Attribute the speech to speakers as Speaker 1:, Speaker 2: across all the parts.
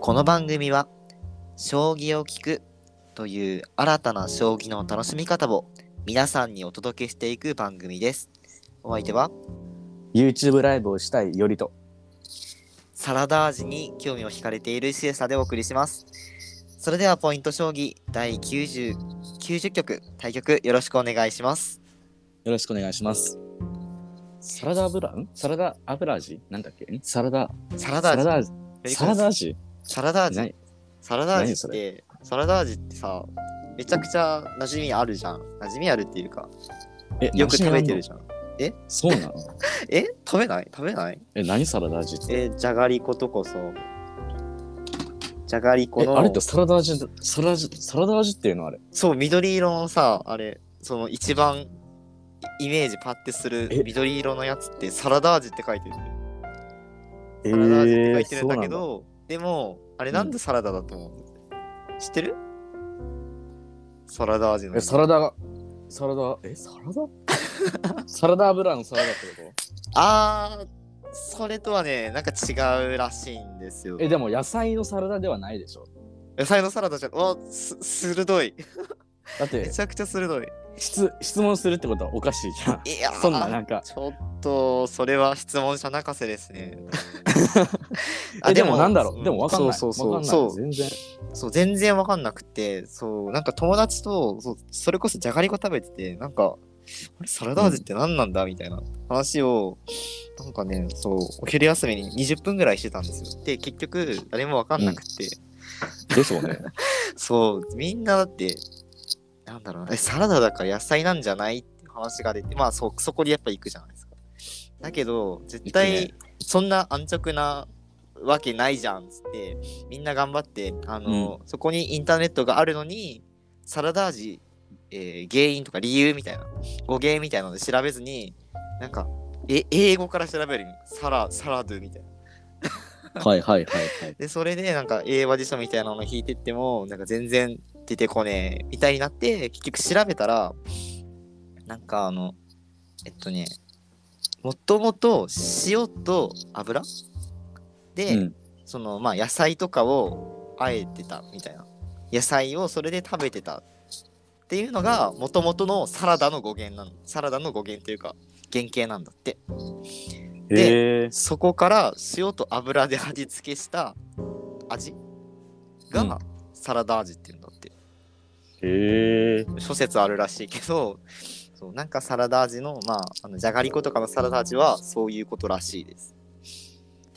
Speaker 1: この番組は将棋を聞くという新たな将棋の楽しみ方を皆さんにお届けしていく番組です。お相手は
Speaker 2: YouTube ライブをしたいよりと。
Speaker 1: サラダ味に興味を惹かれているシエサでお送りします。それではポイント将棋第90 90局対局よろしくお願いします。
Speaker 2: よろしくお願いします。サラダ油んサラダ油味？なんだっけ？んサラダ、
Speaker 1: サラダ味
Speaker 2: サラダ味？サラダ味。
Speaker 1: サラダ味
Speaker 2: 何
Speaker 1: サラダ味ってサラダ味ってさめちゃくちゃ馴染みあるじゃん。馴染みあるっていうか
Speaker 2: え、
Speaker 1: よく食べてる
Speaker 2: じ
Speaker 1: じゃん。
Speaker 2: ゃん。そうなの？
Speaker 1: え？食べない？食べない？
Speaker 2: え、何サラダ味って？
Speaker 1: えじゃがりことこそ。じゃがりこ
Speaker 2: え、
Speaker 1: の
Speaker 2: あれってサラダ味、サラダサラダ味っていうのあれ？
Speaker 1: そう緑色のさあれその一番イメージパッてする
Speaker 2: え？
Speaker 1: 緑色のやつってサラダ味って書いてる。
Speaker 2: え
Speaker 1: サラダ味って書いてるんだけど、でもあれなんでサラダだと思う、知ってる？サラダ味の。
Speaker 2: え、サラダが、サラダ、え、サラダ？サラダ油のサラダってこ
Speaker 1: あーそれとはねなんか違うらしいんですよ。
Speaker 2: とえ、でも野菜のサラダではないでしょ？
Speaker 1: 野菜のサラダじゃん。わす鋭い。
Speaker 2: だって
Speaker 1: めちゃくちゃ鋭い。
Speaker 2: 質、質問するってこと？はおかしいじゃん。
Speaker 1: いやー
Speaker 2: そんななんか。
Speaker 1: ちょっとそれは質問者泣かせですね
Speaker 2: え、でもなんだろ
Speaker 1: う？
Speaker 2: うでもわかんない。
Speaker 1: そうそう
Speaker 2: わ
Speaker 1: そう。
Speaker 2: 全然。
Speaker 1: そう全然わかんなくてそうなんか友達とそうそれこそじゃがりこ食べててなんかあれサラダ味って何なんだみたいな話をなんかねそうお昼休みに20分ぐらいしてたんですよ。で結局誰もわかんなくて、
Speaker 2: でしょうね。
Speaker 1: そうみんなだってなんだろうなえサラダだから野菜なんじゃないって話が出てまあそそこにやっぱ行くじゃないですかだけど絶
Speaker 2: 行
Speaker 1: 対
Speaker 2: く
Speaker 1: そんな安直なわけないじゃんっつってみんな頑張ってあの、そこにインターネットがあるのにサラダ味、えー原因とか理由みたいな語源みたいなので調べずになんかえ英語から調べるサラサラドゥみたいな。
Speaker 2: はいはいはいはい。
Speaker 1: で、それでなんか英和辞書みたいなの引いてっても、なんか全然出てこねえみたいになって、結局調べたら、なんかあの、えっとね、もともと塩と油？で、
Speaker 2: うん
Speaker 1: そのまあ野菜とかをあえてたみたいな。野菜をそれで食べてたっていうのが、もともとのサラダの語源なの。サラダの語源というか、原型なんだって。
Speaker 2: へえ。
Speaker 1: そこから塩と油で味付けした味が、
Speaker 2: うん
Speaker 1: サラダ味っていうんだって
Speaker 2: へえ。
Speaker 1: 諸説あるらしいけどそうなんかサラダ味のまああのじゃがりことかのサラダ味はそういうことらしいです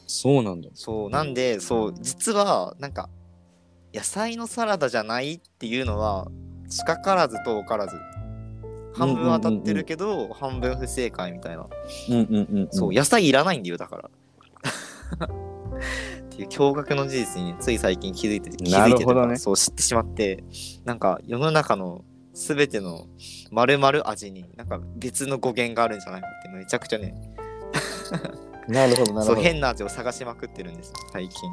Speaker 2: そうなんだ。
Speaker 1: そうなんでそう実はなんか野菜のサラダじゃないっていうのは近からず遠からず半分当たってるけど、半分不正解みたいな
Speaker 2: うんうんうんうん。
Speaker 1: そう、野菜いらないんだよ、だから。っていう驚愕の事実に、ね、つい最近気づいて、気づいて
Speaker 2: ね
Speaker 1: そう知ってしまって、なんか世の中のすべての丸々味に、なんか別の語源があるんじゃないかって、めちゃくちゃね、
Speaker 2: なるほどなる
Speaker 1: そう
Speaker 2: ほど。
Speaker 1: 変な味を探しまくってるんですよ、最近。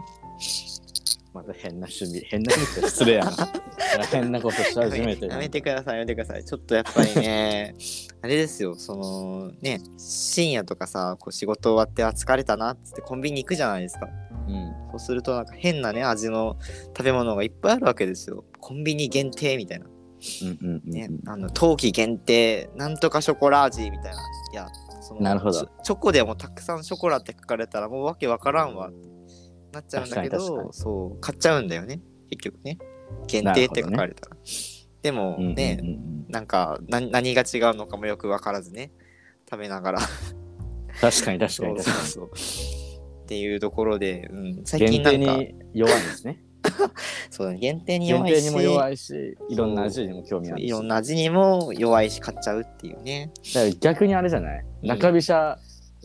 Speaker 2: また変な趣味。変な趣味って失礼やな。変なことし始めてる
Speaker 1: やめてください、やめてください。ちょっとやっぱりね、あれですよ、そのね、深夜とかさ、こう仕事終わって、あ、疲れたなっつってコンビニ行くじゃないですか。
Speaker 2: うん。
Speaker 1: そうするとなんか変なね味の食べ物がいっぱいあるわけですよ。コンビニ限定みたいな。
Speaker 2: うんうんうん
Speaker 1: ね、あの冬季限定なんとかショコラ味みたいな。いや、その
Speaker 2: なるほど
Speaker 1: チョコでもたくさんショコラって書かれたらもうわけわからんわってなっちゃうんだけど、そう買っちゃうんだよね。結局ね。限定って書かれたら。でも
Speaker 2: うんうん
Speaker 1: ね、
Speaker 2: うんうん
Speaker 1: なんかな何が違うのかもよくわからずね食べながら
Speaker 2: 確かに確か
Speaker 1: そう
Speaker 2: に確か
Speaker 1: そうそうっていうところで、うん、最
Speaker 2: に。
Speaker 1: 近な
Speaker 2: 限定
Speaker 1: んか
Speaker 2: に弱いんですね。
Speaker 1: そう限定に
Speaker 2: 限
Speaker 1: 弱いし
Speaker 2: 定にも弱いし、いろんな味にも興味あるし。
Speaker 1: いろんな味にも弱いし買っちゃうっていうね。
Speaker 2: だから逆にあれじゃない？
Speaker 1: うん
Speaker 2: 中飛車、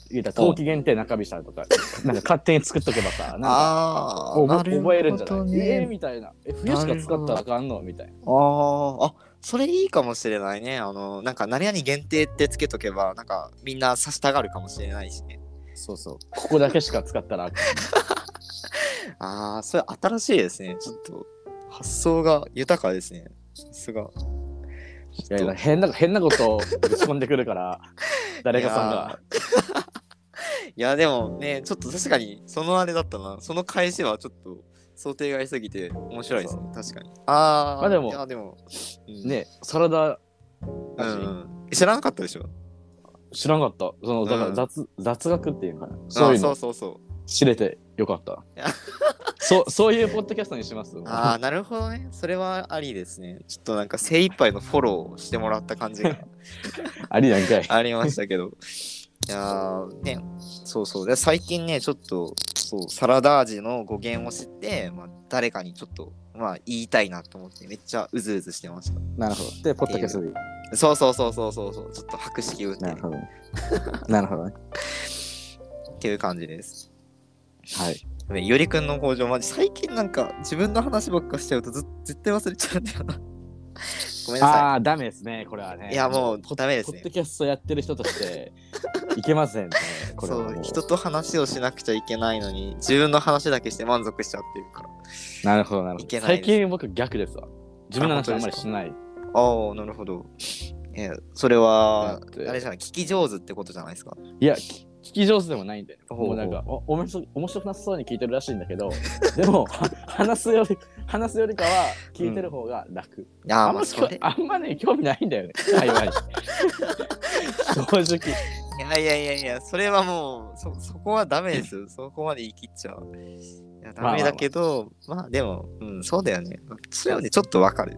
Speaker 2: 言うたら冬季限定中飛車とか、なんか勝手に作っとけばさ、なんか
Speaker 1: あ
Speaker 2: 覚覚えるんじゃない、えー
Speaker 1: ね、
Speaker 2: みたいな。え、冬しか使ったらあかんの？みたいな。
Speaker 1: あーあそれいいかもしれないね。あのなんか何々限定ってつけとけばなんかみんな刺したがるかもしれないしね。
Speaker 2: そうそう。ここだけしか使ったらあかん。
Speaker 1: ああそれ新しいですね。ちょっと発想が豊かですね。さすが。
Speaker 2: いやいや変な変なことをぶち込んでくるから、誰かさんが。
Speaker 1: いや でもねちょっと確かにそのあれだったなその返しはちょっと想定外すぎて面白いですね。確かに。ああ、
Speaker 2: まあでも
Speaker 1: いやでも、うん、
Speaker 2: ね、サラダ
Speaker 1: う
Speaker 2: 味、
Speaker 1: ん、知らなかったでしょ？
Speaker 2: 知らんかった。その、だか
Speaker 1: うん
Speaker 2: ら雑、雑学っていうのかな。そういうの
Speaker 1: あそうそうそう。
Speaker 2: 知れてよかった。そう、そういうポッドキャストにします？
Speaker 1: ああ、なるほどね。それはありですね。ちょっとなんか精一杯のフォローをしてもらった感じが
Speaker 2: ありなんかい。
Speaker 1: ありましたけど。いやーね、そうそう。で最近ね、ちょっと、そう、サラダ味の語源を知って、まあ、誰かにちょっと、まあ、言いたいなと思って、めっちゃうずうずしてました。
Speaker 2: なるほど。で、ポッドキャストで。
Speaker 1: そうそうそうそうそうそう、ちょっと博識を打って
Speaker 2: なるほどね。なるほどね。
Speaker 1: っていう感じです。
Speaker 2: はい。
Speaker 1: ねよりくんの工場、マジ最近なんか自分の話ばっかしちゃうとず絶対忘れちゃうんだよな。ごめんなさ
Speaker 2: ああ、ダメですね、これはね。
Speaker 1: い。いや、もうダメですね
Speaker 2: ポッド。キャストやってる人として、いけませんね。これ
Speaker 1: そ
Speaker 2: う。
Speaker 1: う人と話をしなくちゃいけないのに自分の話だけして満足しちゃってるから
Speaker 2: なるほど、なるほど。
Speaker 1: いけないです
Speaker 2: 最近僕逆ですわ。自分の話あんまりしない。
Speaker 1: ああなるほどえそれはあれじゃない聞き上手ってことじゃないですか？
Speaker 2: いや、き聞き上手でもないんで、もうなんか、お面白面白くなさそうに聞いてるらしいんだけど、でも、は話すより、話すよりかは聞いてる方が楽。
Speaker 1: いや
Speaker 2: あんま
Speaker 1: あそれ
Speaker 2: きょあんまね、興味ないんだよね、会話に。正直。
Speaker 1: いやいやいやいやそれはもうそそこはダメですよ。そこまで言い切っちゃう。いやダメだけどまあでもうんそうだよね。それはねちょっとわかる。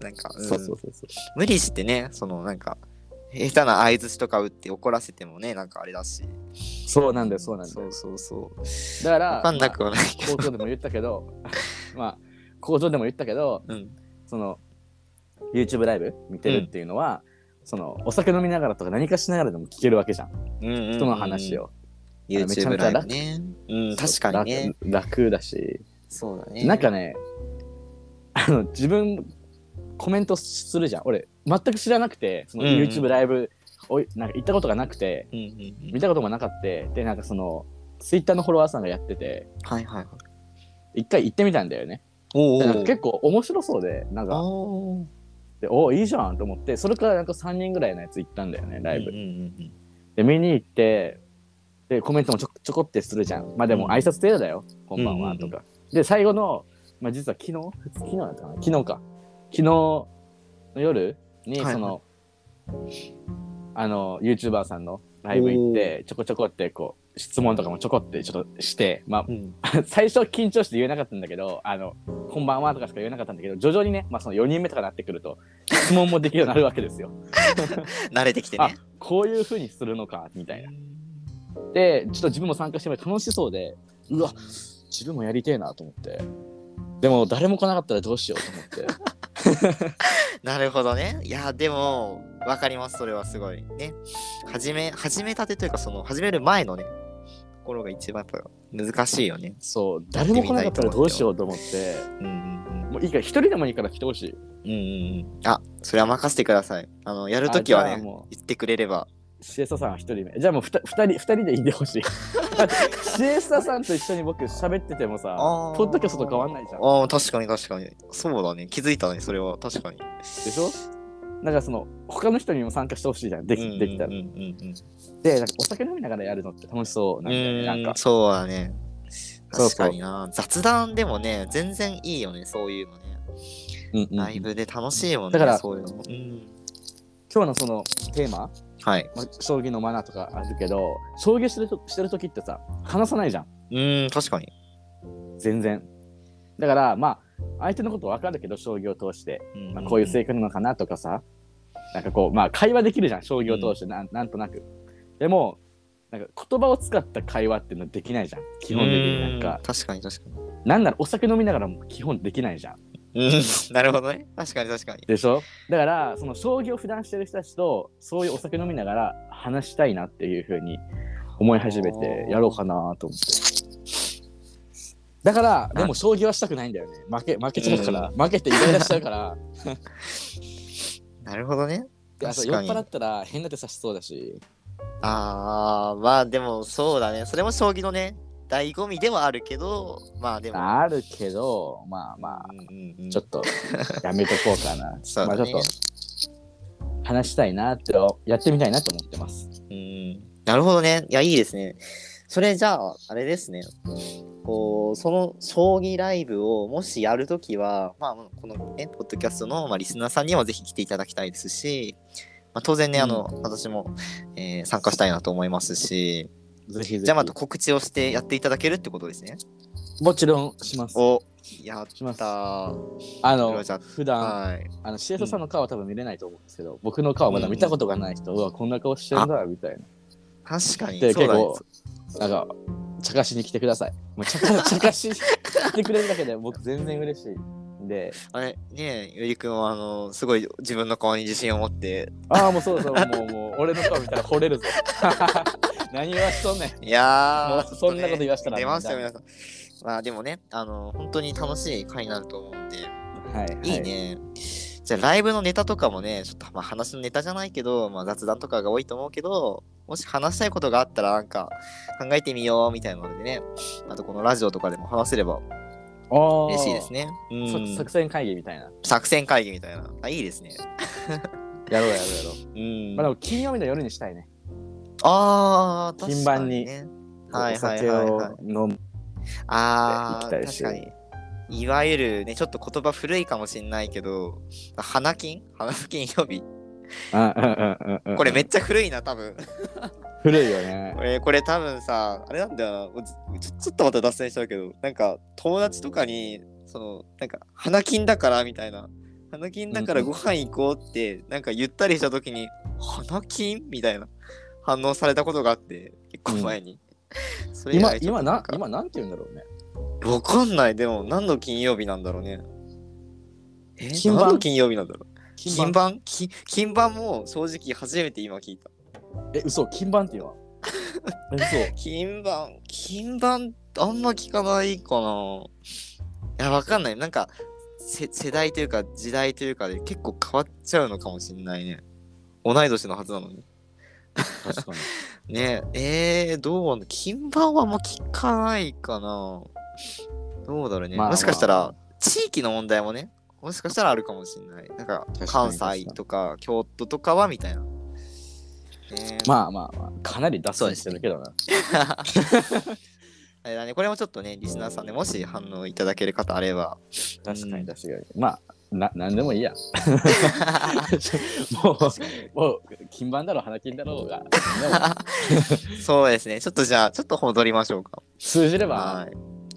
Speaker 1: なんか、うん。
Speaker 2: そうそうそうそう。
Speaker 1: 無理してねそのなんか下手な相づちとか打って怒らせてもねなんかあれだし
Speaker 2: そうなんだよ、そうなんだよ
Speaker 1: そう。そうそう
Speaker 2: だから、
Speaker 1: わかんなくはないけど、
Speaker 2: まあ、工場でも言ったけど、まあ、工場でも言ったけど、
Speaker 1: うん
Speaker 2: その、YouTube ライブ見てるっていうのは、その、お酒飲みながらとか何かしながらでも聞けるわけじゃん。
Speaker 1: うんうんうん
Speaker 2: 人の話を。めちゃ
Speaker 1: YouTube
Speaker 2: めちゃ楽
Speaker 1: ライブね。うん、確かにね。
Speaker 2: 楽。楽だし、
Speaker 1: そうだね。
Speaker 2: なんかね、あの、自分、コメントするじゃん。俺、全く知らなくて、その YouTube ライブ、おいなんか行ったことがなくて、
Speaker 1: うんうんうん
Speaker 2: 見たこともなかった。で、なんかその、Twitter のフォロワーさんがやってて、
Speaker 1: はいはいはい。
Speaker 2: 一回行ってみたんだよね。
Speaker 1: お
Speaker 2: でなんか結構面白そうで、なんか、
Speaker 1: 構
Speaker 2: でおいいじゃんと思って、それからなんか3人ぐらいのやつ行ったんだよね、ライブ。
Speaker 1: うんうんうん
Speaker 2: で、見に行って、で、コメントもちょちょこってするじゃん。まあでも
Speaker 1: うん
Speaker 2: 挨拶程度だよ、こんばんはとか。で、最後の、まあ実は昨日？昨日だったかな？昨日か。昨日の夜に、
Speaker 1: はいはい
Speaker 2: その、あの、YouTuber さんのライブ行って、ちょこちょこってこう、質問とかもちょこってちょっとして、まあ
Speaker 1: うん
Speaker 2: 最初緊張して言えなかったんだけど、あの、こんばんはとかしか言えなかったんだけど、徐々にね、まあその4人目とかになってくると、質問もできるようになるわけですよ。
Speaker 1: 慣れてきて
Speaker 2: あ
Speaker 1: ね。、
Speaker 2: こういう風にするのか、みたいな。で、ちょっと自分も参加してみて楽しそうで、うわ、自分もやりてえなと思って。でも誰も来なかったらどうしようと思って。
Speaker 1: なるほどね。いや、でも、わかります、それはすごい。ね。始め、始めたてというか、その、始める前のね、ところが一番やっぱ難しいよね。
Speaker 2: そう、誰も来なかったらどうしようと思って、
Speaker 1: うんうん
Speaker 2: もういいから一人でもいいから来てほしい。
Speaker 1: うん。うんうんうん。あ、それは任せてください。あの、やるときはね言ってくれれば。
Speaker 2: シエスタさんは一人目。じゃあもう二人、二人でいてほしい。シエスタさんと一緒に僕喋っててもさ、ポッドキャストと変わんないじゃん。
Speaker 1: ああ、確かに確かに。そうだね。気づいたね、それは。確かに。
Speaker 2: でしょ？だからその、他の人にも参加してほしいじゃん。できできたら
Speaker 1: うん。うんうんうん。
Speaker 2: で、なんかお酒飲みながらやるのって楽しそうなんだよね。なんか
Speaker 1: うん、そうだね。
Speaker 2: そうそう
Speaker 1: 確かにな。雑談でもね、全然いいよね、そういうのね。
Speaker 2: うんうん
Speaker 1: ライブで楽しいもんね、
Speaker 2: だから
Speaker 1: そういうの。うん。
Speaker 2: 今日のそのテーマ、
Speaker 1: はい。
Speaker 2: まあ、将棋のマナーとかあるけど、将棋してるとしてる時ってさ、話さないじゃん。
Speaker 1: うん、確かに。
Speaker 2: 全然。だから、まあ、相手のこと分かるけど、将棋を通して、
Speaker 1: うん
Speaker 2: まあ、こういう性格なのかなとかさ、なんかこう、まあ、会話できるじゃん、将棋を通して、なんなんとなく。でも、なんか言葉を使った会話っていうのはできないじゃん。基本的になんか、
Speaker 1: 確かに確かに。
Speaker 2: なんならお酒飲みながらも基本できないじゃん。
Speaker 1: うん、なるほどね。確かに確かに。
Speaker 2: でしょ？だから、その将棋を普段してる人たちと、そういうお酒飲みながら話したいなっていうふうに思い始めて、やろうかなと思って。だから、でも将棋はしたくないんだよね。負け、負けちゃうから、負けてイライラしちゃうから、
Speaker 1: なるほどね。
Speaker 2: であと
Speaker 1: 確かに
Speaker 2: 酔っ払ったら変な手さしそうだし、
Speaker 1: ああ、まあでもそうだね。それも将棋のね、醍醐味ではあるけど、まあでも。
Speaker 2: あるけど、まあま
Speaker 1: うんうんうん
Speaker 2: あ、ちょっとやめとこうかな。
Speaker 1: そうだね
Speaker 2: まあちょっと話したいなって、やってみたいなと思ってます。
Speaker 1: うんなるほどね。いや、いいですね。それじゃあ、あれですね。こうその将棋ライブをもしやるときは、まあ、この、ね、ポッドキャストの、まあ、リスナーさんにはぜひ来ていただきたいですし、まあ、当然ね、あの、私も、えー参加したいなと思いますし、
Speaker 2: ぜひぜひ。
Speaker 1: じゃあまた告知をしてやっていただけるってことですね。
Speaker 2: もちろんします。
Speaker 1: おやっ
Speaker 2: します。
Speaker 1: た
Speaker 2: あの普段、
Speaker 1: はい。
Speaker 2: あの、シエトさんの顔は多分見れないと思うんですけど、僕の顔はまだ見たことがない人、うわ、こんな顔してるんだ、みたいな。
Speaker 1: 確かに、
Speaker 2: で、
Speaker 1: そうだね
Speaker 2: 結構、なんか、茶化しに来てください。もう茶化 茶化しに来てくれるだけで僕全然嬉しいんで、
Speaker 1: あれ、ねえ、ゆりくんは、あの、すごい自分の顔に自信を持って、
Speaker 2: ああ、もうそうそう、もう、もう、俺の顔見たら惚れるぞ。何言わしとんねん。
Speaker 1: いやー、
Speaker 2: そんなこと言わしたら
Speaker 1: 出ましたよ、皆さん。まあでもね、あの、本当に楽しい回になると思うんで、
Speaker 2: はい。
Speaker 1: いいね。じゃあライブのネタとかもね、ちょっとまあ話のネタじゃないけど、まあ、雑談とかが多いと思うけど、もし話したいことがあったらなんか考えてみようみたいなのでね、あとこのラジオとかでも話せれば
Speaker 2: はい。
Speaker 1: 嬉しいです
Speaker 2: ね。
Speaker 1: ね。うん。
Speaker 2: 作戦会議みたいな。
Speaker 1: 作戦会議みたいな。あ、いいですね。
Speaker 2: やろうやろうやろう。
Speaker 1: うん。
Speaker 2: まあでも金曜日の夜にしたいね。
Speaker 1: あー、
Speaker 2: 金盤に
Speaker 1: 確かね。はい
Speaker 2: お酒
Speaker 1: はいはい、
Speaker 2: を
Speaker 1: はい。
Speaker 2: 飲む。
Speaker 1: あー、
Speaker 2: 行きたいし
Speaker 1: 確かに。いわゆるね、ちょっと言葉古いかもしんないけど、花金？花金曜日？
Speaker 2: うんうんうんうんうん
Speaker 1: これめっちゃ古いな、多分。
Speaker 2: 古いよね
Speaker 1: こ。れ、これ多分さ、あれなんだよちょちょっとまた脱線しちゃうけど、なんか友達とかに、その、なんか、花金だからみたいな、花金だからご飯行こうって、なんか言ったりした時に、花金みたいな反応されたことがあって、結構前に。それ以
Speaker 2: 今今な今なんて言うんだろうね。
Speaker 1: わかんない。でも、何の金曜日なんだろうね。え
Speaker 2: 金盤？
Speaker 1: 何の金曜日なんだろう
Speaker 2: 金
Speaker 1: 金
Speaker 2: 盤？
Speaker 1: 盤金金盤も正直初めて今聞いた。
Speaker 2: え、嘘、金盤っていうの？は え嘘。
Speaker 1: 金盤、金盤あんま聞かないかな。いや、わかんない。なんか、せ世代というか時代というかで結構変わっちゃうのかもしんないね。同い年のはずなのに。
Speaker 2: 確かに。
Speaker 1: ねえ、えー、どうな金盤はあんま聞かないかな。どうだろうね。
Speaker 2: まあ
Speaker 1: もしかした
Speaker 2: ま
Speaker 1: ら、地域の問題もね、もしかしたらあるかもしれない。なんか、関
Speaker 2: に
Speaker 1: 西とか京都とかはみたいな。ねえ
Speaker 2: まあまあまあ、かなり脱線してるけどな。
Speaker 1: あれだね、これもちょっとね、リスナーさんでもし反応いただける方あれば。
Speaker 2: 確か
Speaker 1: うん
Speaker 2: に確かに。まあ、な、なんでもいいや。もう、もう、金盤だろう、花金だろうが。
Speaker 1: そうですね、ちょっとじゃあ、ちょっと戻りましょうか。
Speaker 2: 通じれば
Speaker 1: はい。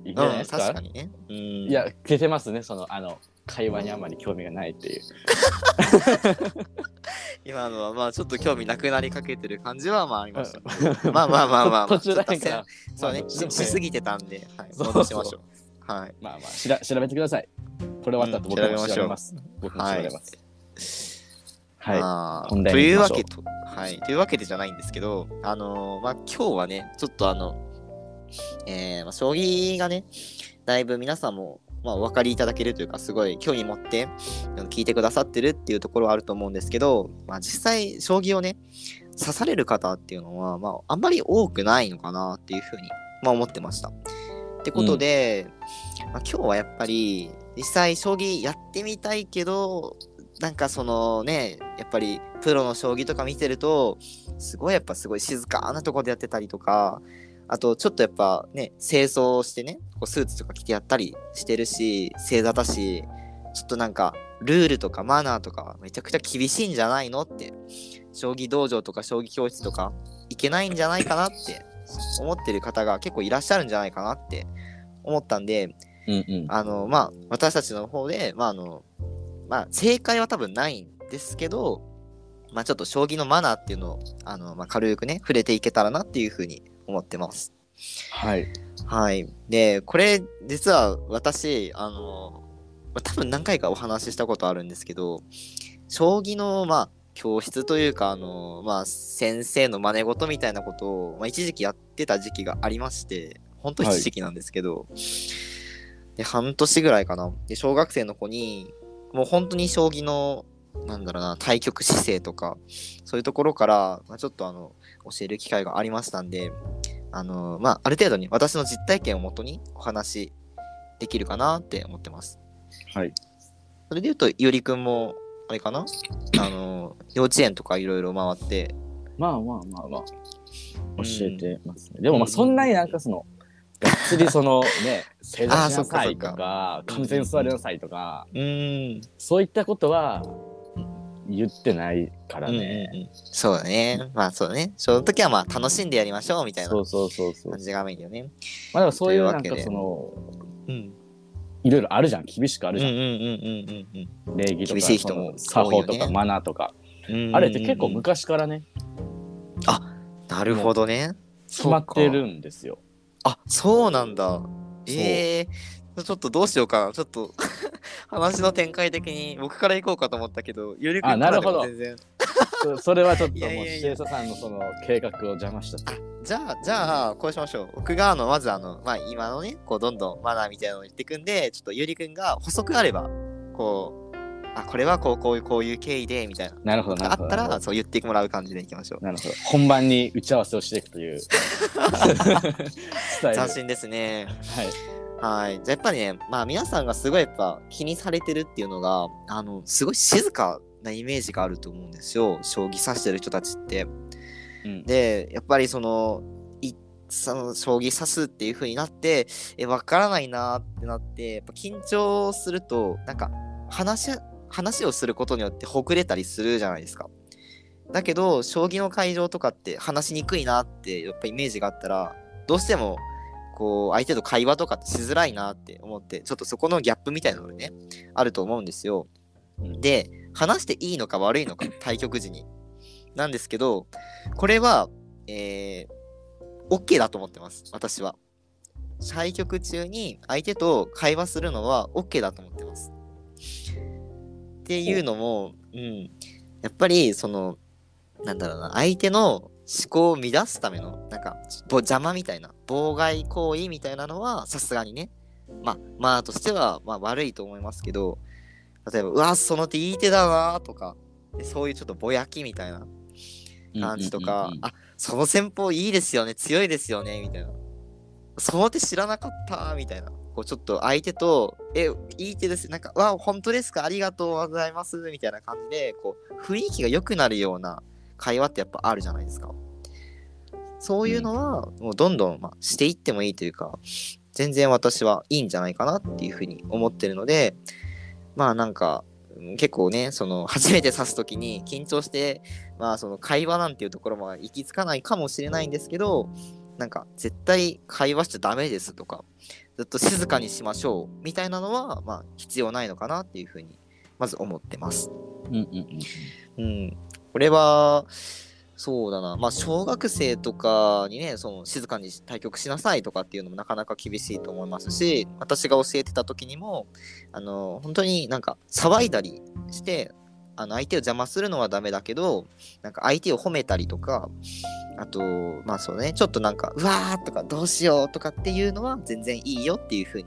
Speaker 2: いいんじゃない
Speaker 1: うん、
Speaker 2: ですか？
Speaker 1: 確かにね。うん、
Speaker 2: いや、消せますね、その、あの、会話にあんまり興味がないっていう。
Speaker 1: 今のはまあちょっと興味なくなりかけてる感じはまあありました、まあまあまあまあ、まあ、
Speaker 2: 途中ら。
Speaker 1: そうね、
Speaker 2: まあ
Speaker 1: ししすぎてたんで、はい、戻しましょう。はい。
Speaker 2: まあまあ、しら調べてください。これ終わった後、僕も
Speaker 1: うん調べま
Speaker 2: す。僕も調べます。はい。
Speaker 1: まあ
Speaker 2: 本題
Speaker 1: というわけと、はい、というわけでじゃないんですけど、あのーまあ今日はね、ちょっとあの、えーまあ、将棋がね、だいぶ皆さんも、まあ、お分かりいただけるというか、すごい興味持って聞いてくださってるっていうところはあると思うんですけど、まあ、実際、将棋をね、指される方っていうのは、まあ、あんまり多くないのかなっていうふうに、まあ、思ってました。ってことで、まあ、今日はやっぱり、実際、将棋やってみたいけど、なんかそのね、やっぱりプロの将棋とか見てると、すごいやっぱすごい静かなとこでやってたりとか、あとちょっとやっぱね、清掃してね、こうスーツとか着てやったりしてるし、正座だし、ちょっとなんかルールとかマナーとかめちゃくちゃ厳しいんじゃないのって、将棋道場とか将棋教室とか行けないんじゃないかなって思ってる方が結構いらっしゃるんじゃないかなって思ったんで、
Speaker 2: うんうん。
Speaker 1: あの、まあ、私たちの方で、まあ、あの、まあ、正解は多分ないんですけど、まあ、ちょっと将棋のマナーっていうのを、あの、まあ、軽くね、触れていけたらなっていうふうに思ってます。
Speaker 2: はい。
Speaker 1: はい。で、これ、実は私、あの、まあ多分何回かお話ししたことあるんですけど、将棋の、まあ、教室というか、あの、まあ、先生の真似事みたいなことを、まあ、一時期やってた時期がありまして、本当一時期なんですけど、で、半年ぐらいかな。で、小学生の子に、もう本当に将棋の、なんだろうな、対局姿勢とか、そういうところから、まあ、ちょっとあの、教える機会がありましたんで、あの、まあ、ある程度に私の実体験をもとにお話できるかなって思ってます。
Speaker 2: はい。
Speaker 1: それで言うと、いおりくんも、あれかな？あの、幼稚園とかいろいろ回って、
Speaker 2: まあまあまあまあ。教えてますね。でもまあそんなになんかその、がっつりそのね 正座しなさいと
Speaker 1: か
Speaker 2: 完全に座りなさいとか、
Speaker 1: うーん。
Speaker 2: そういったことは言ってないから
Speaker 1: うんうん
Speaker 2: ね、
Speaker 1: うんそうだね。まあそうだね。その時はまあ楽しんでやりましょうみたいな
Speaker 2: そうそうそうそう
Speaker 1: 感じがいいよね。
Speaker 2: まあでもそういうなんかその
Speaker 1: うん。
Speaker 2: いろいろあるじゃん厳しくあるじゃん、礼儀とか
Speaker 1: 厳しい人も
Speaker 2: その作法とかマナーとか、
Speaker 1: うん。
Speaker 2: あれって結構
Speaker 1: うん
Speaker 2: 昔からね
Speaker 1: なるほどね。
Speaker 2: 決まってる。んですよ
Speaker 1: あ、そうなんだ。ええちょっとどうしようかな。ちょっと 話の展開的に僕から行こうかと思ったけど、ゆりくんからでも全然。
Speaker 2: そそれはちょっともう
Speaker 1: いやいやいや
Speaker 2: シエサさんのその計画を邪魔した
Speaker 1: じゃあ、じゃあ、こうしましょう。僕が、あの、まず、あの、まあ、今のね、こう、どんどんマナーみたいなのを言っていくんで、ちょっとゆりくんが補足あれば、こう、あ、これはこう、こういう、こういう経緯で、みたいな。
Speaker 2: なるほどな
Speaker 1: あったら、そう言ってもらう感じでいきましょう。
Speaker 2: どなるほど本番に打ち合わせをしていくという
Speaker 1: 斬新ですね。
Speaker 2: はい
Speaker 1: はい。じゃあやっぱりね、まあ皆さんがすごいやっぱ気にされてるっていうのが、あの、すごい静かなイメージがあると思うんですよ。将棋指してる人たちって。
Speaker 2: うん
Speaker 1: で、やっぱりその、いその将棋指すっていう風になって、え、わからないなーってなって、やっぱ緊張すると、なんか、話し、話をすることによってほぐれたりするじゃないですか。だけど、将棋の会場とかって話しにくいなって、やっぱイメージがあったら、どうしても、こう、相手と会話とかしづらいなって思って、ちょっとそこのギャップみたいなのがね、あると思うんですよ。で、話していいのか悪いのか、対局時に。なんですけど、これは、えー、OK だと思ってます、私は。対局中に相手と会話するのは OK だと思ってます。っていうのも、うん、やっぱり、その、なんだろうな、相手の思考を乱すための、なんか、ぼ邪魔みたいな、妨害行為みたいなのは、さすがにね、まあ、まあ、としては、まあ、悪いと思いますけど、例えば、うわ、その手いい手だなとか、でそういうちょっとぼやきみたいな感じとか、あその戦法いいですよね、強いですよね、みたいな。その手知らなかった、みたいな。こうちょっと相手と、え、いい手です。なんか、わ、本当ですか？ありがとうございます。みたいな感じで、こう、雰囲気が良くなるような会話ってやっぱあるじゃないですか。そういうのは、もうどんどん、まあ、していってもいいというか、全然私はいいんじゃないかなっていうふうに思ってるので、まあなんか、うん結構ね、その、初めて指すときに緊張して、まあその会話なんていうところも行き着かないかもしれないんですけど、なんか絶対会話しちゃダメですとか、ずっと静かにしましょうみたいなのは、まあ必要ないのかなっていうふうに、まず思ってます。
Speaker 2: うんうんうん
Speaker 1: うん。これは、そうだな。まあ、小学生とかにね、その静かに対局しなさいとかっていうのもなかなか厳しいと思いますし、私が教えてた時にも、あの、本当になんか騒いだりして、あの相手を邪魔するのはダメだけど、なんか相手を褒めたりとか、あと、まあそうね、ちょっとなんか、うわーとかどうしようとかっていうのは全然いいよっていうふうに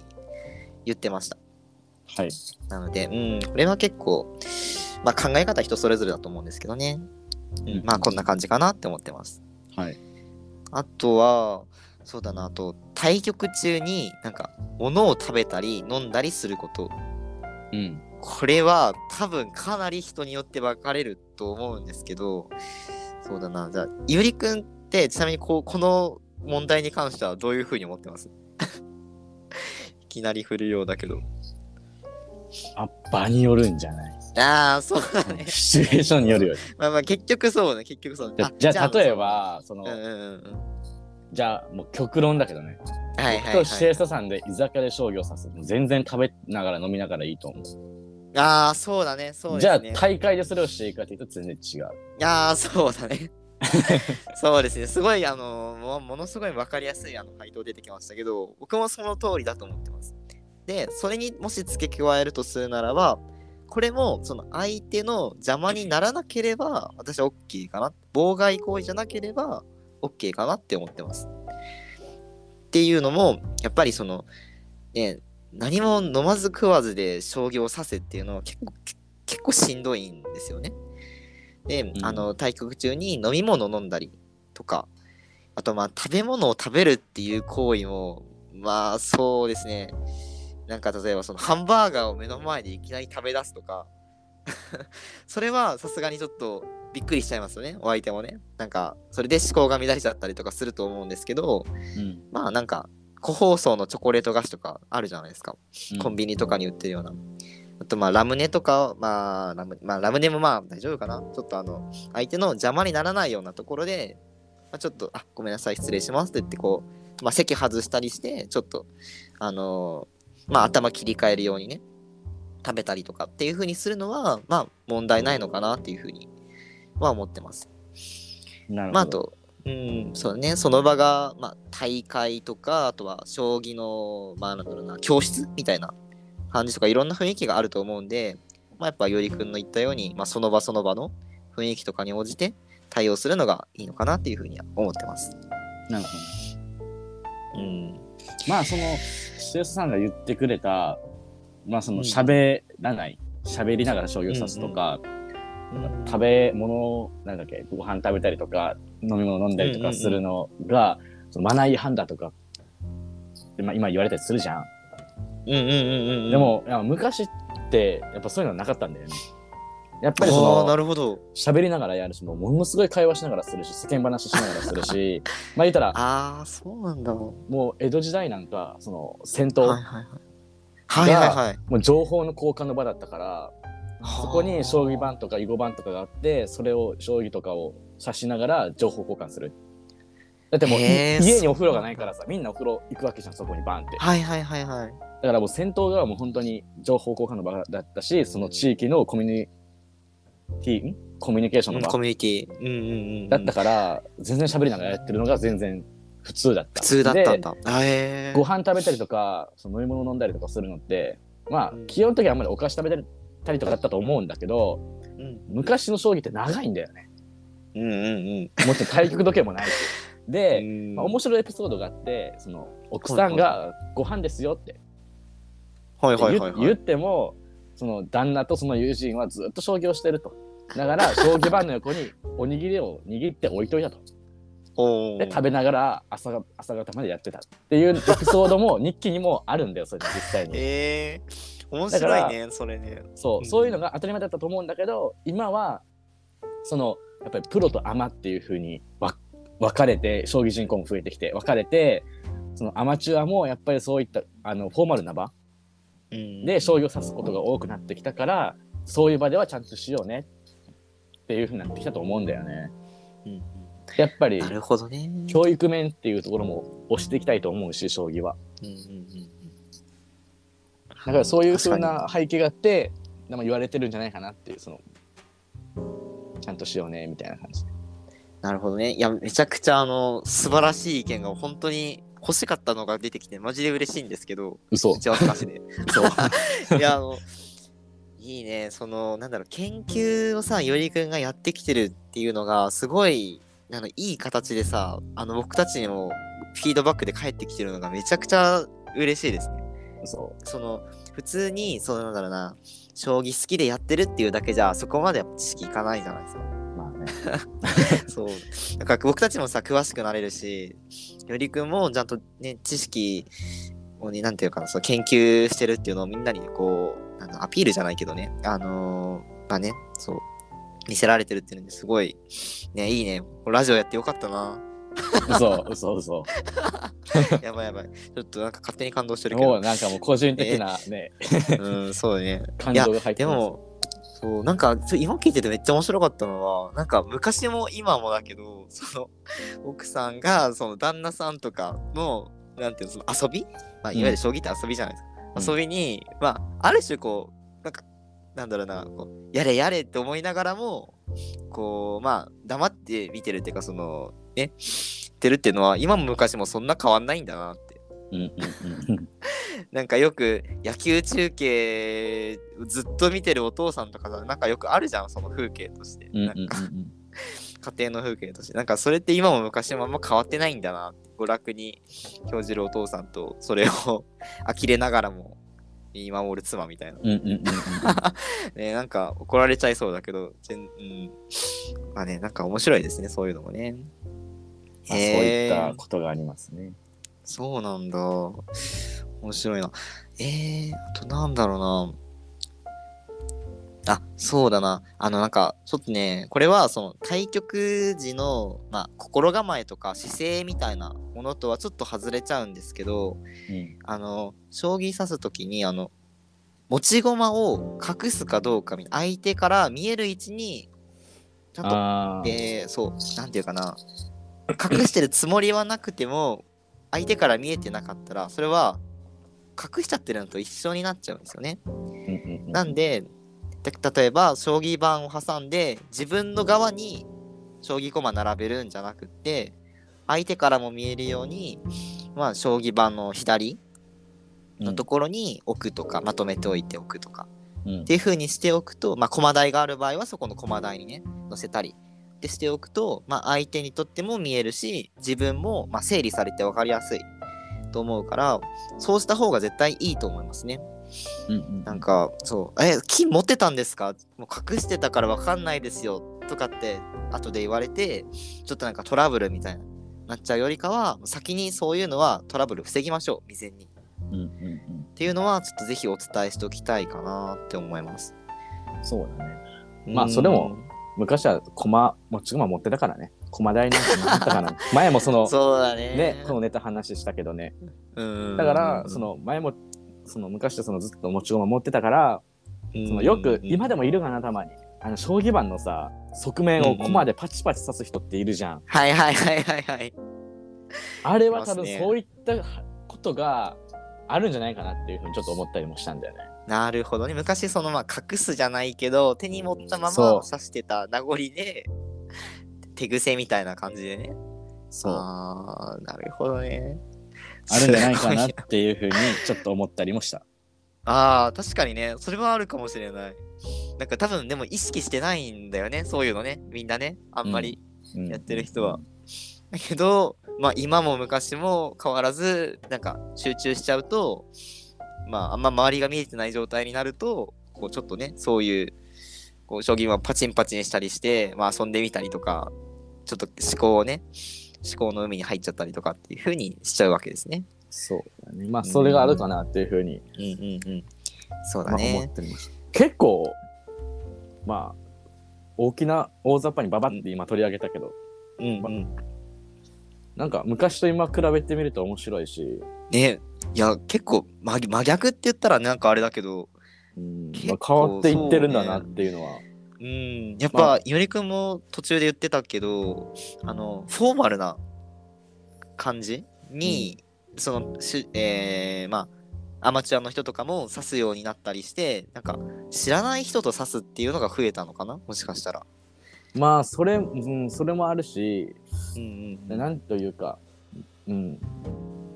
Speaker 1: 言ってました。
Speaker 2: はい
Speaker 1: なので、うん、これは結構、まあ考え方人それぞれだと思うんですけどね。うん
Speaker 2: うん
Speaker 1: まあこんな感じかなって思ってます。
Speaker 2: はい
Speaker 1: あとは、そうだな、あと、対局中になんか、物を食べたり飲んだりすること。
Speaker 2: うん
Speaker 1: これは多分かなり人によって分かれると思うんですけど、そうだな、じゃあ、ゆりくんってちなみにこうこの問題に関してはどういうふうに思ってます？いきなり振るようだけど。
Speaker 2: あ場によるんじゃない？
Speaker 1: ああ、そうだね。
Speaker 2: シチュエーションによるよね
Speaker 1: まあまあ結局そうね、結局そうね。
Speaker 2: じゃあ例え、ばその
Speaker 1: うんうんうんうん。
Speaker 2: じゃあもう極論だけどね
Speaker 1: はいはい、
Speaker 2: と
Speaker 1: はい。
Speaker 2: シエスタさんで居酒屋で将棋を指す全然食べながら飲みながらいいと思う
Speaker 1: ああ、そうだね、そう
Speaker 2: じゃあ。大会でそれをしていくかというと全然違う
Speaker 1: ああ、そうだね。そうですね。すごい、あのも、ものすごい分かりやすいあの回答出てきましたけど、僕もその通りだと思ってます。で、それにもし付け加えるとするならば、これもその相手の邪魔にならなければ、私は OK かな。妨害行為じゃなければ OK かなって思ってます。っていうのも、やっぱりその、ね、何も飲まず食わずで将棋を指せっていうのは結構、け結構しんどいんですよね。で、
Speaker 2: ん
Speaker 1: あの、対局中に飲み物飲んだりとか、あとまあ食べ物を食べるっていう行為も、まあそうですね。なんか例えばそのハンバーガーを目の前でいきなり食べ出すとか、それはさすがにちょっとびっくりしちゃいますよね、お相手もね。なんか、それで思考が乱れちゃったりとかすると思うんですけど、
Speaker 2: うん
Speaker 1: まあなんか、個包装のチョコレート菓子とかあるじゃないですか。
Speaker 2: うん
Speaker 1: コンビニとかに売ってるような。あとまあラムネとか、まあラム,、まあ、ラムネもまあ大丈夫かな。ちょっとあの相手の邪魔にならないようなところで、まあ、ちょっと、あごめんなさい、失礼しますって言って、こう、まあ、席外したりして、ちょっと、あのーまあ頭切り替えるようにね、食べたりとかっていう風にするのは、まあ問題ないのかなっていう風には思ってます。
Speaker 2: なるほど。
Speaker 1: まあ、あと、うん、そうだね、その場が、まあ、大会とか、あとは将棋の、まあ、なんだろうな、教室みたいな感じとか、いろんな雰囲気があると思うんで、まあ、やっぱ、よりくんの言ったように、まあ、その場その場の雰囲気とかに応じて対応するのがいいのかなっていうふうには思ってます。
Speaker 2: なるほど。
Speaker 1: うん。
Speaker 2: まあそのシエスさんが言ってくれたまあそ
Speaker 1: うん
Speaker 2: の喋らない喋りながら将棋を指すとか、食べ物なんだっけご飯食べたりとか飲み物飲んだりとかするのが、そのマナー違反だとかで、まあ、今言われたりするじゃん。
Speaker 1: うんうんうんうんうん。
Speaker 2: で、もいや昔ってやっぱそういうのなかったんだよね。やっぱりその
Speaker 1: なるほど。
Speaker 2: 喋りながらやるしもうものすごい会話しながらするし世間話しながらするし まあ言ったら
Speaker 1: ああ、そうなんだ。は
Speaker 2: もう江戸時代なんかその戦
Speaker 1: い
Speaker 2: 闘、
Speaker 1: はいはい。はいはいはい。
Speaker 2: もう情報の交換の場だったからそこに将棋盤とか囲碁盤とかがあってそれを将棋とかを指しながら情報交換するだってもう家にお風呂がないからさみんなお風呂行くわけじゃんそこにバンって
Speaker 1: はいはいはいはい。
Speaker 2: だからもう戦闘がもう本当に情報交換の場だったしその地域のコミュニティんコミュニケーションの場
Speaker 1: コミュニティ。うんうんうんうん。
Speaker 2: だったから全然喋りながらやってるのが全然普通だった
Speaker 1: 普通だったん
Speaker 2: で
Speaker 1: だ。あへえ。
Speaker 2: ご飯食べたりとかその飲み物飲んだりとかするのってまあ
Speaker 1: うん
Speaker 2: 基本的にはあんまりお菓子食べたりとかだったと思うんだけど
Speaker 1: うん
Speaker 2: 昔の将棋って長いんだよね
Speaker 1: うんうんうん。
Speaker 2: もちろん対局時計もないし。で、
Speaker 1: うん
Speaker 2: まあ、面白いエピソードがあって、その奥さんがご飯ですよって
Speaker 1: はい
Speaker 2: 言,、
Speaker 1: はいはいはい。
Speaker 2: 言っても、その旦那とその友人はずっと将棋をしてると。だから、将棋盤の横におにぎりを握って置いといたと。
Speaker 1: お
Speaker 2: で、食べながら朝が朝方までやってたっていうエピソードも日記にもあるんだよ、それ実際に。
Speaker 1: ええー、面
Speaker 2: だから
Speaker 1: 白いね、それね。
Speaker 2: そうう、
Speaker 1: ん
Speaker 2: そういうのが当たり前だったと思うんだけど、今は、その、やっぱりプロとアマっていう風にわ分かれて、将棋人口も増えてきて、分かれて、そのアマチュアもやっぱりそういったあのフォーマルな場
Speaker 1: うん
Speaker 2: で将棋を指すことが多くなってきたから、そういう場ではちゃんとしようねっていう風になってきたと思うんだよね。
Speaker 1: うん
Speaker 2: やっぱり
Speaker 1: なるほどね。
Speaker 2: 教育面っていうところも押していきたいと思うし、将棋は。
Speaker 1: うんうんうん
Speaker 2: だからそういう風
Speaker 1: 確か
Speaker 2: な背景があって、でも言われてるんじゃないかなっていう、その、ちゃんとしようねみたいな感じ。
Speaker 1: になるほどね。いや、めちゃくちゃあの素晴らしい意見が本当に欲しかったのが出てきて、マジで嬉しいんですけど、
Speaker 2: 嘘
Speaker 1: 打ち合わせなしで。
Speaker 2: そう。
Speaker 1: いや、あの、いいね、その、なんだろう、研究をさ、よりくんがやってきてるっていうのが、すごい、あのいい形でさ、あの、僕たちにもフィードバックで返ってきてるのがめちゃくちゃ嬉しいですね。
Speaker 2: そ
Speaker 1: その、普通に、その、なんだろうな、将棋好きでやってるっていうだけじゃ、そこまでやっぱ知識いかないじゃないですか。そう。だから僕たちもさ、詳しくなれるし、よりくんもちゃんとね、知識をね、なんていうかな、その研究してるっていうのをみんなにこう、あのアピールじゃないけどね、あのーまあね、そう、見せられてるっていうのですごい、ね、いいね。ラジオやってよかったな。
Speaker 2: 嘘、嘘、嘘。
Speaker 1: やばいやばい。ちょっとなんか勝手に感動してるけど。
Speaker 2: もうなんかもう個人的なね、
Speaker 1: うん、そうね。
Speaker 2: 感情が入ってます。
Speaker 1: でも、そう、なんか、今聞いててめっちゃ面白かったのは、なんか昔も今もだけど、その、奥さんが、その旦那さんとかの、なんていうの、その遊び、まあ、いわゆる将棋って遊びじゃないですか。
Speaker 2: うん。
Speaker 1: 遊びに、まあ、ある種こう、なんか、なんだろうな、こうやれやれって思いながらも、こう、まあ、黙って見てるっていうか、その、ね、ってるっていうのは、今も昔もそんな変わんないんだなっ なんかよく野球中継ずっと見てるお父さんとかさなんかよくあるじゃんその風景として、なんか
Speaker 2: うん
Speaker 1: 家庭の風景としてなんかそれって今も昔もあんま変わってないんだな娯楽に興じるお父さんとそれを呆れながらも見守る妻みたいな、ね、なんか怒られちゃいそうだけど全、うん、まあねなんか面白いですねそういうのもね。
Speaker 2: まあそういったことがありますね。
Speaker 1: そうなんだ。面白いな。えー、あとなんだろうな。あ、そうだな。あの、なんか、ちょっとね、これは、その、対局時の、まあ、心構えとか姿勢みたいなものとはちょっと外れちゃうんですけど、
Speaker 2: うん
Speaker 1: あの、将棋指すときに、あの、持ち駒を隠すかどうか相手から見える位置に、ちゃんと、えーそう、なんていうかな、隠してるつもりはなくても、相手から見えてなかったら、それは、隠しちゃってるのと一緒になっちゃうんですよね。
Speaker 2: うんうんうん
Speaker 1: なんで、た例えば、将棋盤を挟んで、自分の側に将棋駒並べるんじゃなくって、相手からも見えるように、まあ、将棋盤の左のところに置くとか、まとめておいておくとか、
Speaker 2: うん
Speaker 1: っていう風にしておくと、まあ、駒台がある場合は、そこの駒台にね、載せたり。ってしておくと、まあ、相手にとっても見えるし自分もまあ整理されて分かりやすいと思うからそうした方が絶対いいと思いますね。
Speaker 2: うんうん
Speaker 1: なんか、そう、え、金持ってたんですか？もう隠してたから分かんないですよ。とかって後で言われて、ちょっとなんかトラブルみたいな、なっちゃうよりかは、先にそういうのはトラブル防ぎましょう、未然に。っ
Speaker 2: うんうん。
Speaker 1: ていうのは、ちょっとぜひお伝えしておきたいかなって思います。
Speaker 2: うんそうだねまあそれも昔は駒持ち駒持ってたからね。駒台なんてなかったから。前もその
Speaker 1: うん、そうだね。
Speaker 2: ねこのネタ話したけどね。
Speaker 1: うん。
Speaker 2: だからそ、の前もその昔はそのずっと持ち駒持ってたからそのよく今
Speaker 1: で
Speaker 2: でもいるかなたまに。あの将棋盤のさ側面を駒でパチパチ刺す人っているじゃん、
Speaker 1: はいはいはいはいはい。
Speaker 2: あれは多分そういったことがあるんじゃないかなっていうふうにちょっと思ったりもしたんだよね
Speaker 1: なるほどね。昔そのまあ隠すじゃないけど、手に持ったまま刺してた名残で、手癖みたいな感じでね。
Speaker 2: そう
Speaker 1: ああ、なるほどね。
Speaker 2: あるんじゃないかなっていうふうにちょっと思ったりもした
Speaker 1: ああ、確かにね。それはあるかもしれない。なんか多分でも意識してないんだよね。そういうのね。みんなね。あんまり
Speaker 2: うん
Speaker 1: やってる人は。だけど、まあ今も昔も変わらず、なんか集中しちゃうと、まああんま周りが見えてない状態になると、こうちょっとね、そういう、こう将棋はパチンパチンしたりして、まあ遊んでみたりとか、ちょっと思考をね、思考の海に入っちゃったりとかっていう風にしちゃうわけですね。
Speaker 2: そうだねまあそれがあるかなっていうふうに、
Speaker 1: うんうんうん。そうだ
Speaker 2: まあ、思っ
Speaker 1: ね。
Speaker 2: ました結構まあ大きな大雑把にババって今取り上げたけど、
Speaker 1: うんうん。
Speaker 2: なんか昔と今比べてみると面白いし、
Speaker 1: ね。いや、結構真真逆って言ったらなんかあれだけど、
Speaker 2: うん。
Speaker 1: 結
Speaker 2: まあ、
Speaker 1: 構
Speaker 2: 変わっていってるんだなっていうのは。
Speaker 1: うん、やっ
Speaker 2: ま
Speaker 1: ぱ、よりくんも途中で言ってたけど、あの、フォーマルな感じに、その、しえー、まあ、アマチュアの人とかも指すようになったりして、なんか、知らない人と指すっていうのが増えたのかな？もしかしたら。
Speaker 2: まあそれ,、うん、それもあるし
Speaker 1: うんうん。
Speaker 2: なんというか、うん、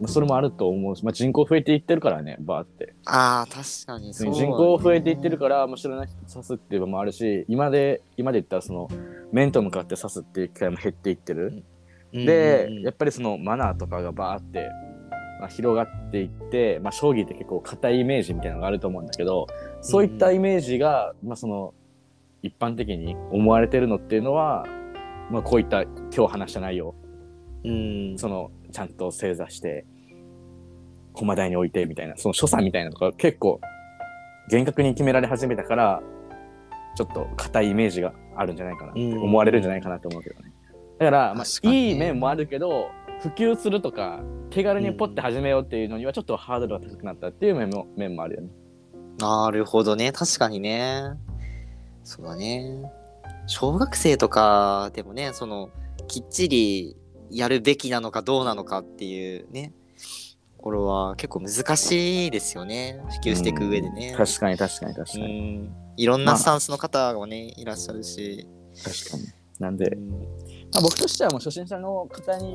Speaker 2: まあそれもあると思うし、まあ、人口増えていってるからねバーって。
Speaker 1: ああ、確かに。そう、
Speaker 2: 人口増えていってるから、まあ、知らない人と指すっていうのもあるし今で今で言ったらその面と向かって指すっていう機会も減っていってる、
Speaker 1: うん。
Speaker 2: で、
Speaker 1: うんうん
Speaker 2: やっぱりそのマナーとかがバーって、まあ、広がっていって、まあ、将棋って結構硬いイメージみたいなのがあると思うんだけどそういったイメージが、まあ、その一般的に思われてるのっていうのは、まあ、こういった今日話した内容
Speaker 1: うん、
Speaker 2: そのちゃんと正座して駒台に置いてみたいなその所作みたいなのが結構厳格に決められ始めたからちょっと硬いイメージがあるんじゃないかなって
Speaker 1: うん
Speaker 2: 思われるんじゃないかなと思うけどね。だから、まあ、いい面もあるけど普及するとか手軽にポッて始めようっていうのにはちょっとハードルが高くなったっていう面も面もあるよね。
Speaker 1: なるほどね。確かにね。そうだね。小学生とかでもね、その、きっちりやるべきなのかどうなのかっていうね、これは結構難しいですよね。普及していく上でね。
Speaker 2: 確かに確かに確
Speaker 1: う
Speaker 2: かに。
Speaker 1: ん。いろん
Speaker 2: まあ
Speaker 1: なスタンスの方がね、いらっしゃるし。
Speaker 2: 確かに。なんで、
Speaker 1: うん。
Speaker 2: まあ、僕としてはもう初心者の方に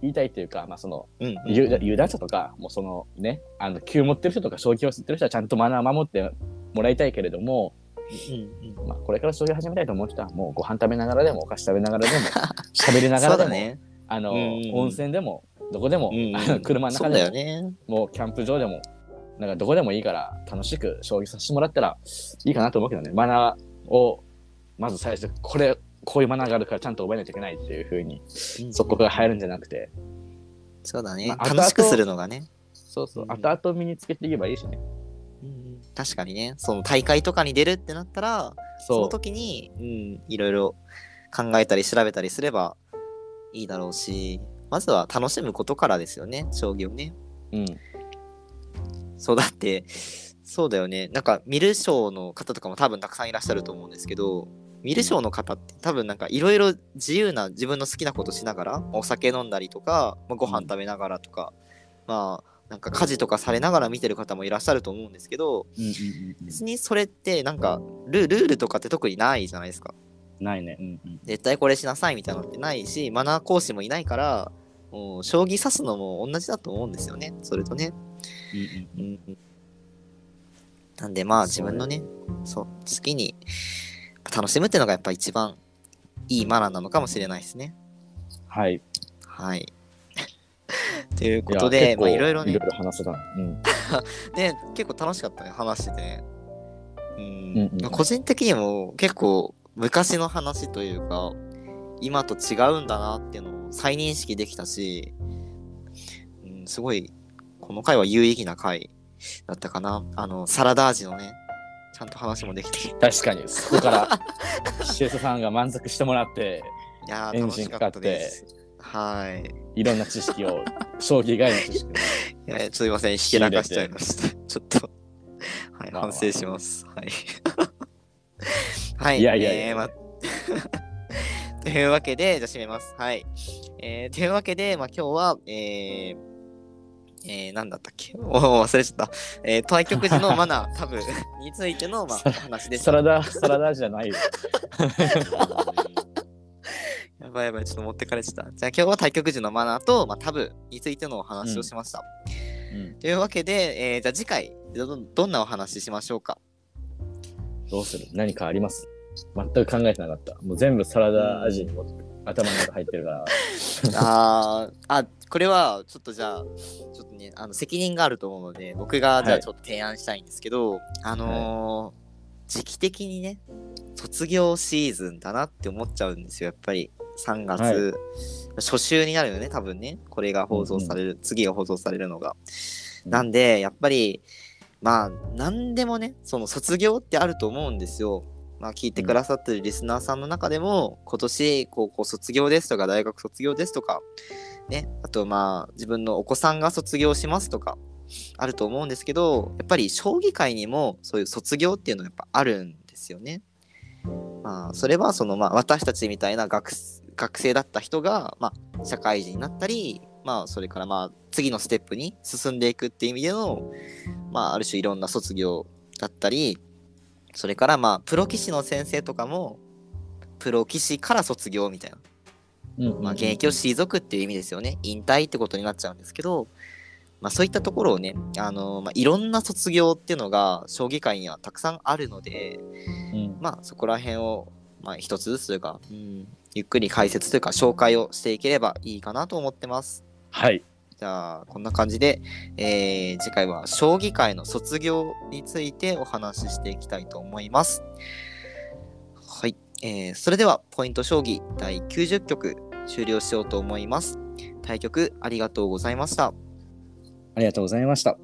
Speaker 2: 言いたいというか、まあ、その
Speaker 1: うん。
Speaker 2: 有有段者とか、もうそのね、あの、級持ってる人とか、将棋を知ってる人はちゃんとマナー守ってもらいたいけれども、
Speaker 1: うん。
Speaker 2: まあ、これから将棋始めたいと思う人は、もうご飯食べながらでも、お菓子食べながらでも、喋りながらでも、
Speaker 1: ね。
Speaker 2: あの、
Speaker 1: うん
Speaker 2: 温泉でも、どこでも、車の
Speaker 1: そうだ
Speaker 2: 中でも、
Speaker 1: よね。
Speaker 2: もうキャンプ場でも、なんかどこでもいいから、楽しく将棋させてもらったらいいかなと思うけどね、マナーを、まず最初、これ、こういうマナーがあるからちゃんと覚えないといけないっていうふうに、そこが入るんじゃなくて、
Speaker 1: そうだね。
Speaker 2: まあ
Speaker 1: 楽しくするのがね。
Speaker 2: そうそう、
Speaker 1: うん
Speaker 2: 後々身につけていけばいいしね。
Speaker 1: うん、確かにね、その大会とかに出るってなったら、その時に、うん、いろいろ考えたり調べたりすればいいだろうし、まずは楽しむことからですよね、将棋をね。
Speaker 2: うん
Speaker 1: そうだって、そうだよね。なんか、見る賞の方とかも多分たくさんいらっしゃると思うんですけど、見る賞の方って多分なんかいろいろ自由な自分の好きなことしながら、お酒飲んだりとか、まあ、ご飯食べながらとか、まあ、なんか家事とかされながら見てる方もいらっしゃると思うんですけど、別にそれってなんかルルールとかって特にないじゃないですか。
Speaker 2: ないねうんうん
Speaker 1: 絶対これしなさいみたいなのってないし、マナー講師もいないから、もう将棋指すのも同じだと思うんですよね。それとね。
Speaker 2: うんうん
Speaker 1: うんうんなんでまあ自分のね、そう、好きに楽しむっていうのがやっぱ一番いいマナーなのかもしれないですね。
Speaker 2: はい
Speaker 1: はい。というこ
Speaker 2: いや
Speaker 1: とで、まあいろいろね
Speaker 2: いろ、いろ話せたうん
Speaker 1: で、結構楽しかったね、話しててね。うん
Speaker 2: うんうん
Speaker 1: 個人的にも結構昔の話というか、今と違うんだなっていうのを再認識できたし、うん、すごい、この回は有意義な回だったかな。あの、サラダ味のね、ちゃんと話もできて。い
Speaker 2: 確かにそこから シエサさんが満足してもらって
Speaker 1: やー、
Speaker 2: エン
Speaker 1: 楽しかったです。はい。
Speaker 2: いろんな知識を将棋以外の知識を
Speaker 1: いや、すいません、ひけらかしちゃいました。ちょっと、はい、
Speaker 2: まあまあ
Speaker 1: 反省します。はい。はい。
Speaker 2: いやいやいや
Speaker 1: えーま というわけで、じゃあ締めます。はい。えーというわけで、まあ、今日は、えー、えー、なんだったっけ？おー忘れちゃった。えー、対局時のマナー、多分についての、まあ、話でした。
Speaker 2: サラダサラダじゃないよ
Speaker 1: やばいやばい、ちょっと持ってかれちゃった。じゃあ今日は対局時のマナーと、まあ、タブについてのお話をしました。
Speaker 2: うん
Speaker 1: というわけで、えーじゃあ次回ど、どんなお話ししましょうか？
Speaker 2: どうする？何かあります？全く考えてなかったもう全部サラダ味にも頭の中入ってるから
Speaker 1: あーあ、これはちょっとじゃあ、ちょっとね、あの責任があると思うので、僕がじゃ
Speaker 2: はい
Speaker 1: あちょっと提案したいんですけど、あのー時期的にね、卒業シーズンだなって思っちゃうんですよ、やっぱり。3月、
Speaker 2: はい
Speaker 1: 初週になるよね、多分ね。これが放送される、次が放送されるのが。
Speaker 2: うん
Speaker 1: なんで、やっぱり、まあ、なんでもね、その卒業ってあると思うんですよ。まあ、聞いてくださってるリスナーさんの中でも、今年高校卒業ですとか、大学卒業ですとか、ね、あとまあ、自分のお子さんが卒業しますとか、あると思うんですけど、やっぱり将棋界にもそういう卒業っていうのはやっぱあるんですよね。まあ、それはその、まあ、私たちみたいな学学生だった人が、まあ、社会人になったり、まあ、それからまあ、次のステップに進んでいくっていう意味での、まあ、ある種いろんな卒業だったり、それからまあ、プロ棋士の先生とかも、プロ棋士から卒業みたいな。
Speaker 2: うん
Speaker 1: まあ、現役を退くっていう意味ですよね。引退ってことになっちゃうんですけど、まあ、そういったところをね、あのまあ、いろんな卒業っていうのが将棋界にはたくさんあるので、
Speaker 2: うん
Speaker 1: まあ、そこら辺を、まあ、一つずつというか、うん、ゆっくり解説というか紹介をしていければいいかなと思ってます。
Speaker 2: はい
Speaker 1: じゃあ、こんな感じで、えー次回は将棋界の卒業についてお話ししていきたいと思います。はい。えーそれでは、ポイント将棋第90局終了しようと思います。対局ありがとうございました。
Speaker 2: ありがとうございました